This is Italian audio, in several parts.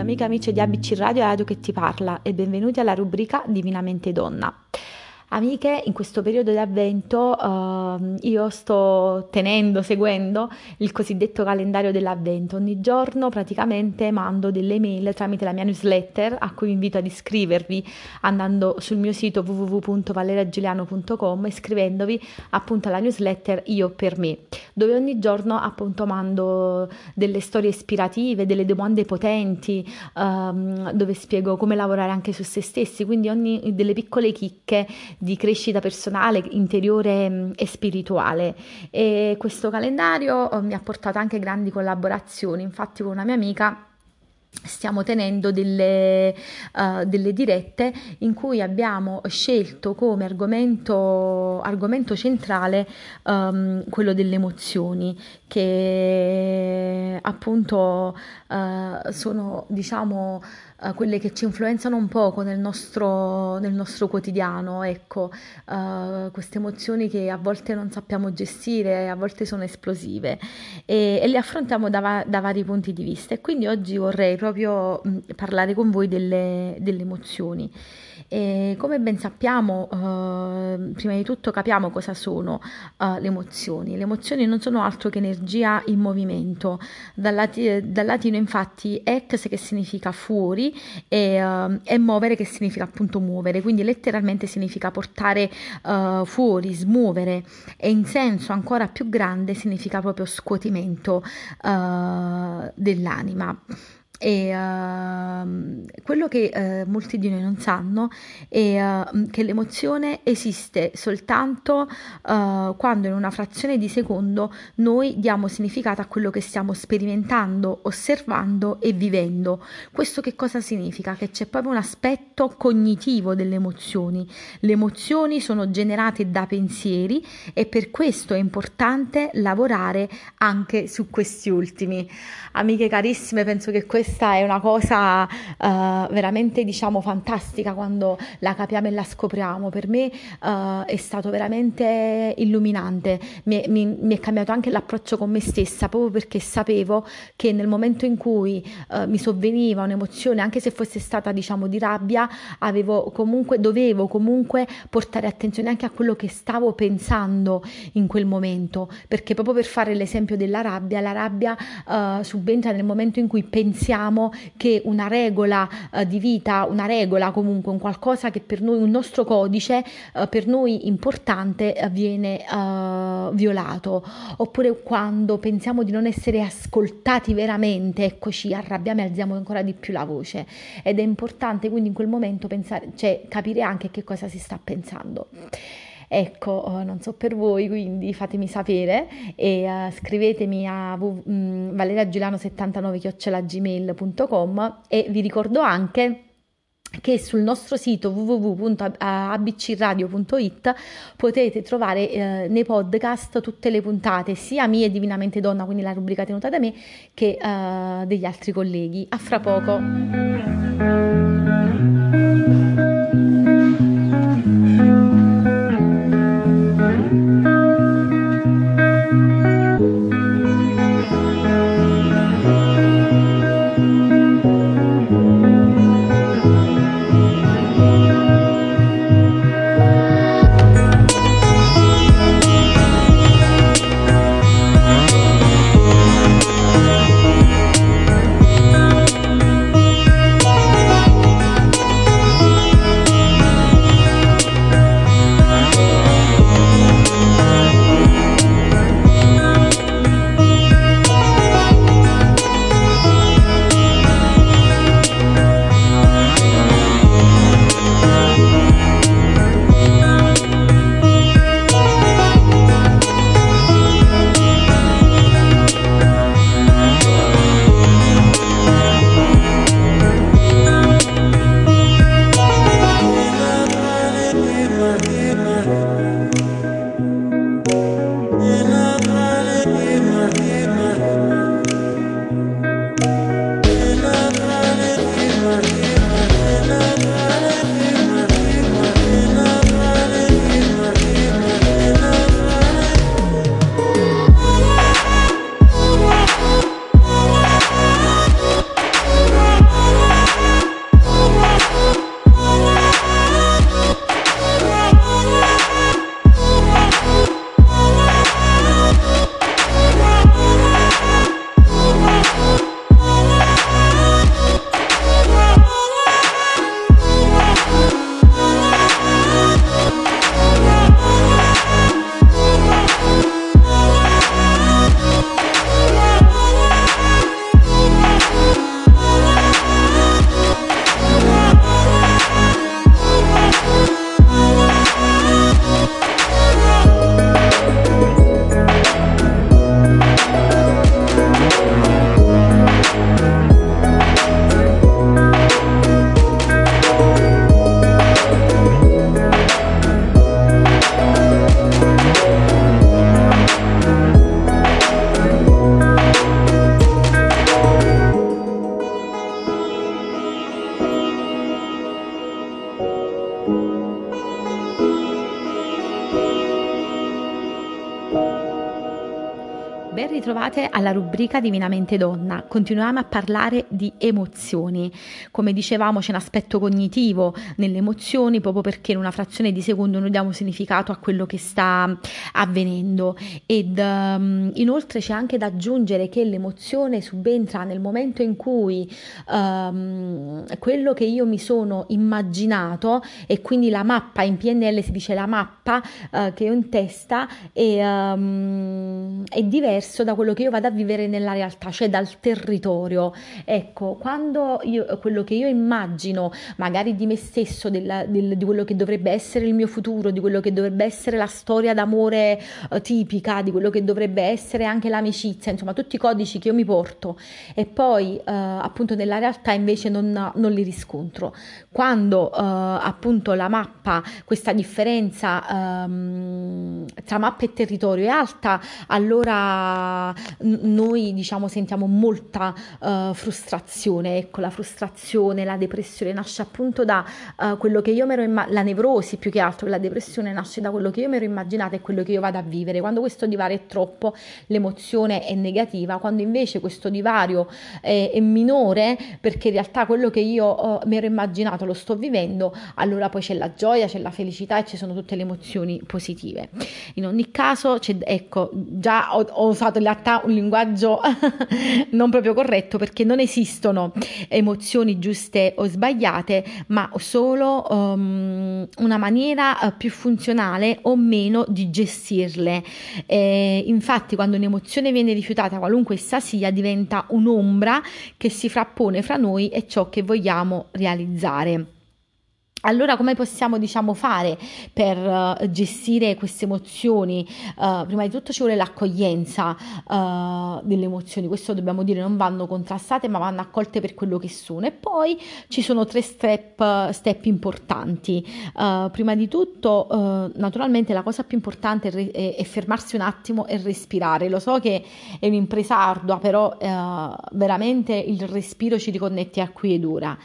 amiche e amici di ABC Radio e Radio che ti parla e benvenuti alla rubrica Divinamente Donna. Amiche, in questo periodo di avvento uh, io sto tenendo, seguendo il cosiddetto calendario dell'avvento. Ogni giorno praticamente mando delle mail tramite la mia newsletter a cui vi invito ad iscrivervi andando sul mio sito www.valeragiuliano.com e iscrivendovi appunto alla newsletter Io per me, dove ogni giorno appunto mando delle storie ispirative, delle domande potenti, um, dove spiego come lavorare anche su se stessi, quindi ogni, delle piccole chicche di crescita personale, interiore mm, e spirituale. E questo calendario oh, mi ha portato anche grandi collaborazioni, infatti con una mia amica stiamo tenendo delle, uh, delle, dirette in cui abbiamo scelto come argomento, argomento centrale um, quello delle emozioni che appunto uh, sono diciamo uh, quelle che ci influenzano un poco nel nostro, nel nostro quotidiano, ecco, uh, queste emozioni che a volte non sappiamo gestire, a volte sono esplosive e, e le affrontiamo da, da, vari punti di vista e quindi oggi vorrei proprio parlare con voi delle, delle emozioni. E come ben sappiamo, eh, prima di tutto capiamo cosa sono eh, le emozioni. Le emozioni non sono altro che energia in movimento. Dal, lati- dal latino infatti ex che significa fuori e, uh, e, muovere che significa appunto muovere, quindi letteralmente significa portare uh, fuori, smuovere e in senso ancora più grande significa proprio scuotimento uh, dell'anima. E uh, quello che uh, molti di noi non sanno è uh, che l'emozione esiste soltanto quando in una frazione di secondo noi diamo significato a quello che stiamo sperimentando, osservando e vivendo. Questo che cosa significa? Che c'è proprio un aspetto cognitivo delle emozioni. Le emozioni sono generate da pensieri e per questo è importante lavorare anche su questi ultimi. Amiche carissime, penso che questo questa è una cosa uh, veramente diciamo fantastica quando la capiamo e la scopriamo. Per me uh, è stato veramente illuminante, mi, mi, mi, è cambiato anche l'approccio con me stessa proprio perché sapevo che nel momento in cui uh, mi sovveniva un'emozione, anche se fosse stata diciamo di rabbia, avevo comunque, dovevo comunque portare attenzione anche a quello che stavo pensando in quel momento, perché proprio per fare l'esempio della rabbia, la rabbia subentra nel momento in cui pensiamo pensiamo che una regola eh, di vita, una regola comunque, un qualcosa che per noi, un nostro codice eh, per noi importante eh, viene eh, violato, oppure quando pensiamo di non essere ascoltati veramente, ecco ci arrabbiamo e alziamo ancora di più la voce ed è importante quindi in quel momento pensare, cioè capire anche che cosa si sta pensando. Ecco, oh, non so per voi, quindi fatemi sapere e uh, scrivetemi a v- mm, valeragiulano79-gmail.com e vi ricordo anche che sul nostro sito www.abcradio.it potete trovare eh, nei podcast tutte le puntate, sia mie Divinamente Donna, quindi la rubrica tenuta da me, che eh, degli altri colleghi. A fra poco. Alla rubrica Divinamente Donna. Continuiamo a parlare di emozioni. Come dicevamo, c'è un aspetto cognitivo nelle emozioni proprio perché in una frazione di secondo noi diamo significato a quello che sta avvenendo. Ed um, inoltre c'è anche da aggiungere che l'emozione subentra nel momento in cui um, quello che io mi sono immaginato e quindi la mappa in PNL si dice la mappa uh, che ho in testa è, um, è diversa diverso da quello che io vado a vivere nella realtà, cioè dal territorio. Ecco, quando io, quello che io immagino, magari di me stesso, della, del, di quello che dovrebbe essere il mio futuro, di quello che dovrebbe essere la storia d'amore eh, tipica, di quello che dovrebbe essere anche l'amicizia, insomma, tutti i codici che io mi porto e poi eh, appunto nella realtà invece non, non li riscontro. Quando eh, appunto la mappa, questa differenza ehm, tra mappa e territorio è alta, allora noi diciamo sentiamo molta uh, frustrazione, ecco la frustrazione, la depressione nasce appunto da uh, quello che io mi ero immaginato, la nevrosi più che altro, la depressione nasce da quello che io mi ero immaginato e quello che io vado a vivere, quando questo divario è troppo l'emozione è negativa, quando invece questo divario è, è minore perché in realtà quello che io uh, mi ero immaginato lo sto vivendo, allora poi c'è la gioia, c'è la felicità e ci sono tutte le emozioni positive. In ogni caso, ecco, già ho, ho usato in realtà un linguaggio non proprio corretto perché non esistono emozioni giuste o sbagliate, ma solo um, una maniera uh, più funzionale o meno di gestirle. Eh, infatti, quando un'emozione viene rifiutata, qualunque essa sia, diventa un'ombra che si frappone fra noi e ciò che vogliamo realizzare. Allora come possiamo diciamo fare per uh, gestire queste emozioni? Uh, prima di tutto ci vuole l'accoglienza uh, delle emozioni, questo dobbiamo dire non vanno contrastate ma vanno accolte per quello che sono e poi ci sono tre step, step importanti. prima di tutto naturalmente la cosa più importante è, è, è, fermarsi un attimo e respirare, lo so che è un'impresa ardua però veramente il respiro ci riconnette a qui ed ora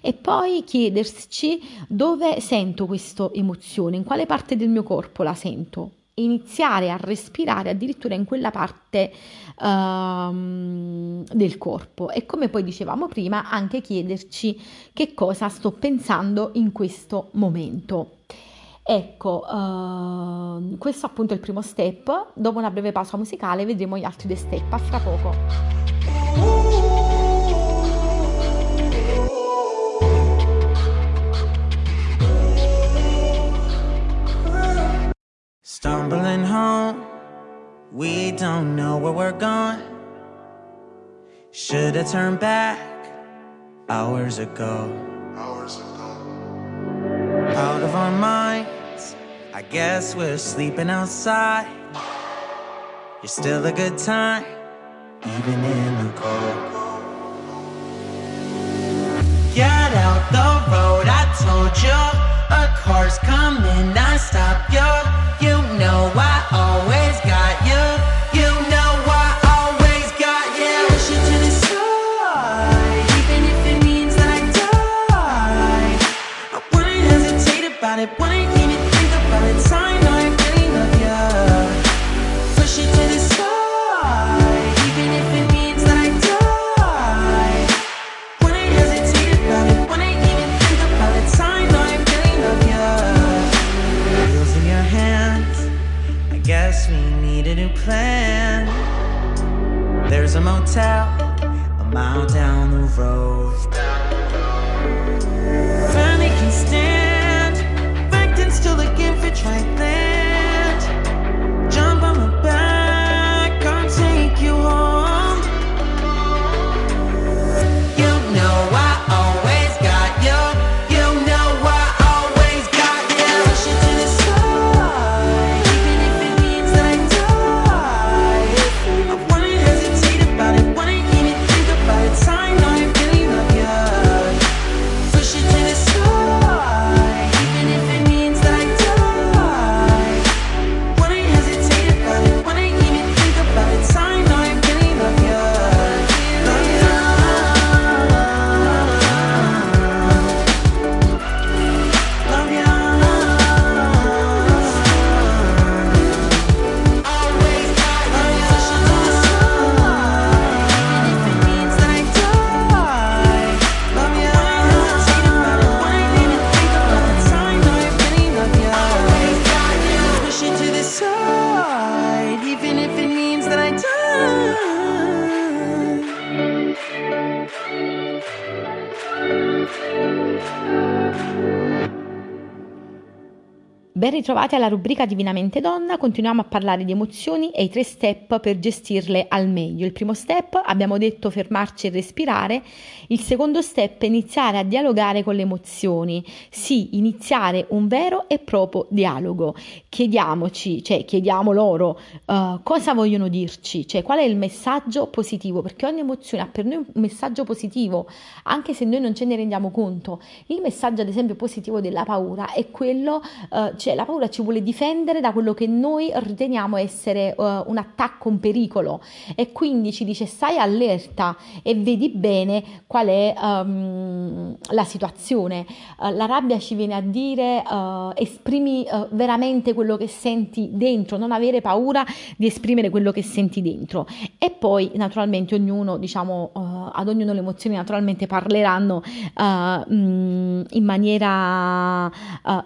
e poi chiederci dove sento questa emozione, in quale parte del mio corpo la sento. Iniziare a respirare addirittura in quella parte uh, del corpo e come poi dicevamo prima anche chiederci che cosa sto pensando in questo momento. Ecco, uh, questo appunto è il primo step. Dopo una breve pausa musicale vedremo gli altri due step. A fra poco. Don't know where we're going. Should've turned back hours ago. Hours ago. Out of our minds, I guess we're sleeping outside. You're still a good time, even in the cold. Get out the road, I told you. A car's coming, I stop you you know I always got Ben ritrovati alla rubrica Divinamente Donna, continuiamo a parlare di emozioni e i tre step per gestirle al meglio. Il primo step abbiamo detto fermarci e respirare, il secondo step è iniziare a dialogare con le emozioni, sì, iniziare un vero e proprio dialogo. Chiediamoci, cioè chiediamo loro uh, cosa vogliono dirci, cioè qual è il messaggio positivo, perché ogni emozione ha per noi un messaggio positivo, anche se noi non ce ne rendiamo conto. Il messaggio ad esempio positivo della paura è quello uh, cioè la paura ci vuole difendere da quello che noi riteniamo essere uh, un attacco, un pericolo e quindi ci dice stai allerta e vedi bene qual è um, la situazione. Uh, la rabbia ci viene a dire uh, esprimi veramente quello che senti dentro, non avere paura di esprimere quello che senti dentro e poi naturalmente ognuno, diciamo, ad ognuno le emozioni naturalmente parleranno mm, in maniera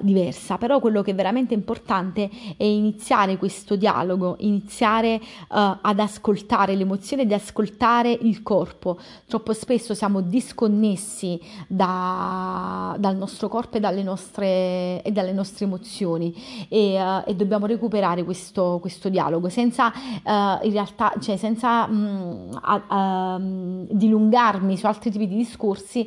diversa, però quello che è veramente importante è iniziare questo dialogo, iniziare uh, ad ascoltare l'emozione ed ascoltare il corpo. Troppo spesso siamo disconnessi da, dal nostro corpo e dalle nostre, e dalle nostre emozioni e, uh, e dobbiamo recuperare questo, questo dialogo senza uh, in realtà, cioè senza mh, a, dilungarmi su altri tipi di discorsi.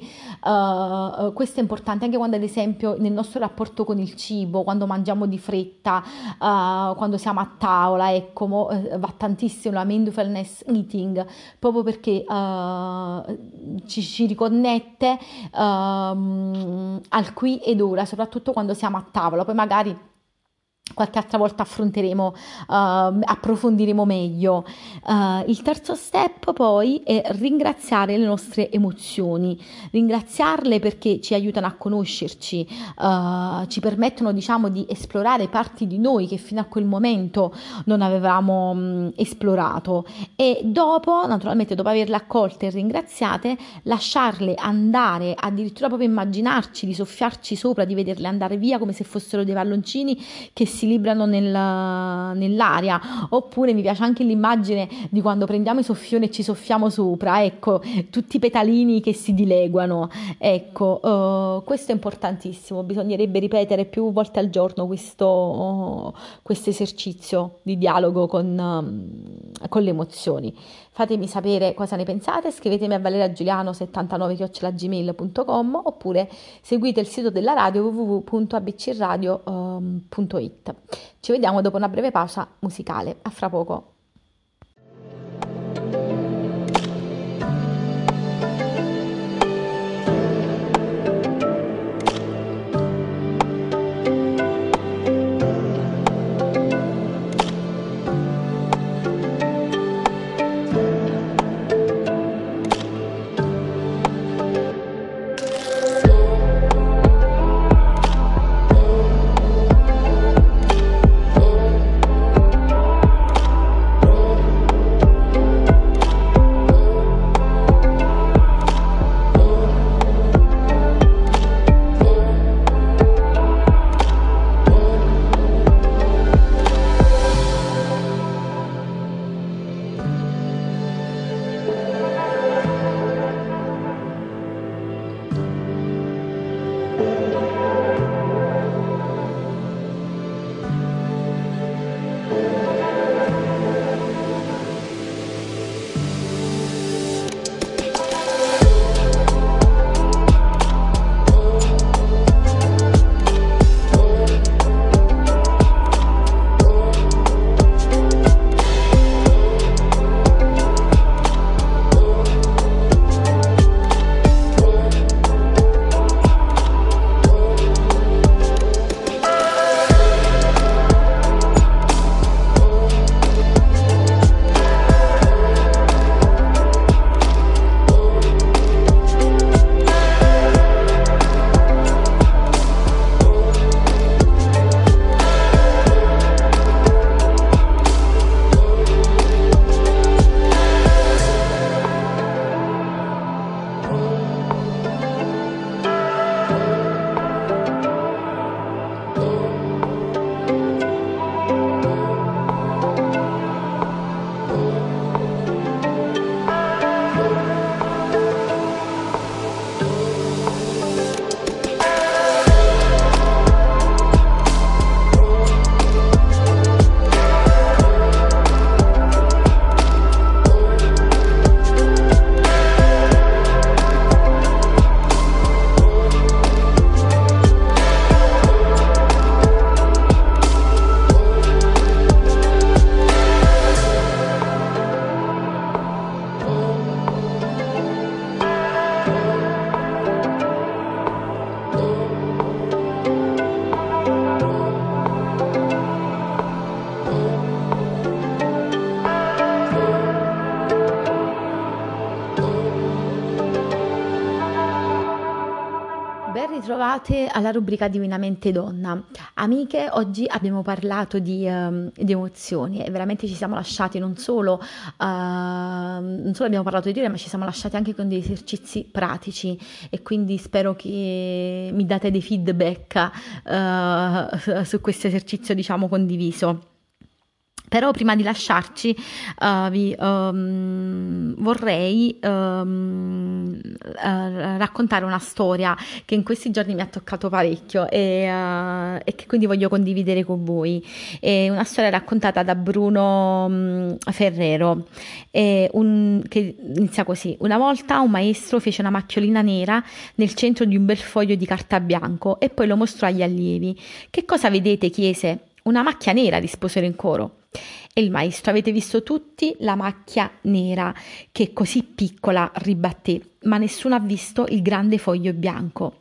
questo è importante anche quando ad esempio nel nostro rapporto con il cibo, quando mangiamo di fretta, uh, quando siamo a tavola, ecco, mo, uh, va tantissimo la mindfulness eating, proprio perché uh, ci, ci, riconnette ehm, al qui ed ora, soprattutto quando siamo a tavola, poi magari qualche altra volta affronteremo, uh, approfondiremo meglio. Uh, il terzo step poi è ringraziare le nostre emozioni, ringraziarle perché ci aiutano a conoscerci, uh, ci permettono diciamo di esplorare parti di noi che fino a quel momento non avevamo mh, esplorato e dopo, naturalmente dopo averle accolte e ringraziate, lasciarle andare, addirittura proprio immaginarci di soffiarci sopra, di vederle andare via come se fossero dei palloncini che si librano nella, nell'aria, oppure mi piace anche l'immagine di quando prendiamo i soffioni e ci soffiamo sopra, ecco, tutti i petalini che si dileguano, ecco, uh, questo è importantissimo, bisognerebbe ripetere più volte al giorno questo, uh, esercizio di dialogo con, uh, con le emozioni. Fatemi sapere cosa ne pensate, scrivetemi a valeragiuliano79.gmail.com oppure seguite il sito della radio www.abcradio.it. Ci vediamo dopo una breve pausa musicale. A fra poco. Bentrovate alla rubrica Divinamente Donna. Amiche, oggi abbiamo parlato di, um, di emozioni e veramente ci siamo lasciati non solo, uh, non solo abbiamo parlato di dire, ma ci siamo lasciati anche con degli esercizi pratici e quindi spero che mi date dei feedback uh, su questo esercizio, diciamo, condiviso. Però prima di lasciarci uh, vi um, vorrei um, uh, raccontare una storia che in questi giorni mi ha toccato parecchio e, uh, e, che quindi voglio condividere con voi. È una storia raccontata da Bruno um, Ferrero un, che inizia così. Una volta un maestro fece una macchiolina nera nel centro di un bel foglio di carta bianco e poi lo mostrò agli allievi. Che cosa vedete? chiese. Una macchia nera, risposero in coro. E il maestro, avete visto tutti la macchia nera che così piccola, ribatté, ma nessuno ha visto il grande foglio bianco.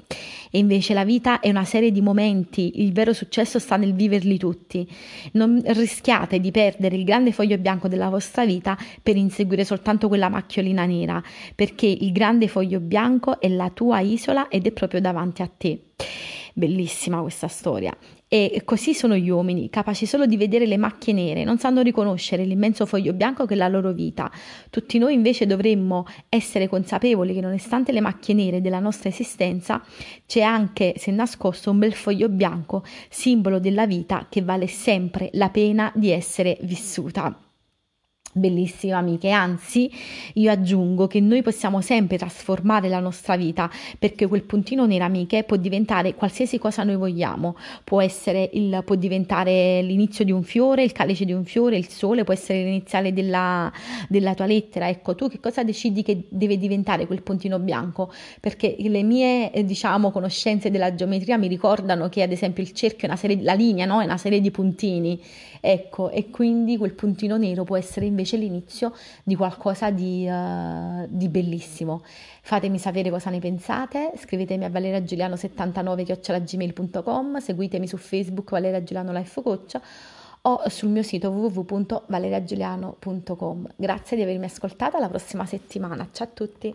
E invece la vita è una serie di momenti, il vero successo sta nel viverli tutti. Non rischiate di perdere il grande foglio bianco della vostra vita per inseguire soltanto quella macchiolina nera, perché il grande foglio bianco è la tua isola ed è proprio davanti a te. Bellissima questa storia. E così sono gli uomini, capaci solo di vedere le macchie nere, non sanno riconoscere l'immenso foglio bianco che è la loro vita. Tutti noi invece dovremmo essere consapevoli che nonostante le macchie nere della nostra esistenza c'è anche, se nascosto, un bel foglio bianco, simbolo della vita che vale sempre la pena di essere vissuta bellissime amiche, anzi io aggiungo che noi possiamo sempre trasformare la nostra vita perché quel puntino nero amiche può diventare qualsiasi cosa noi vogliamo, può essere il, può diventare l'inizio di un fiore, il calice di un fiore, il sole, può essere l'iniziale della, della tua lettera, ecco tu che cosa decidi che deve diventare quel puntino bianco? Perché le mie eh, diciamo conoscenze della geometria mi ricordano che ad esempio il cerchio è una serie, la linea no? è una serie di puntini, ecco e quindi quel puntino nero può essere invece invece l'inizio di qualcosa di, uh, di bellissimo. Fatemi sapere cosa ne pensate, scrivetemi a valeragiuliano79.gmail.com, seguitemi su Facebook Valeria Giuliano Life Coach o sul mio sito www.valeriagiuliano.com. Grazie di avermi ascoltato, alla prossima settimana. Ciao a tutti!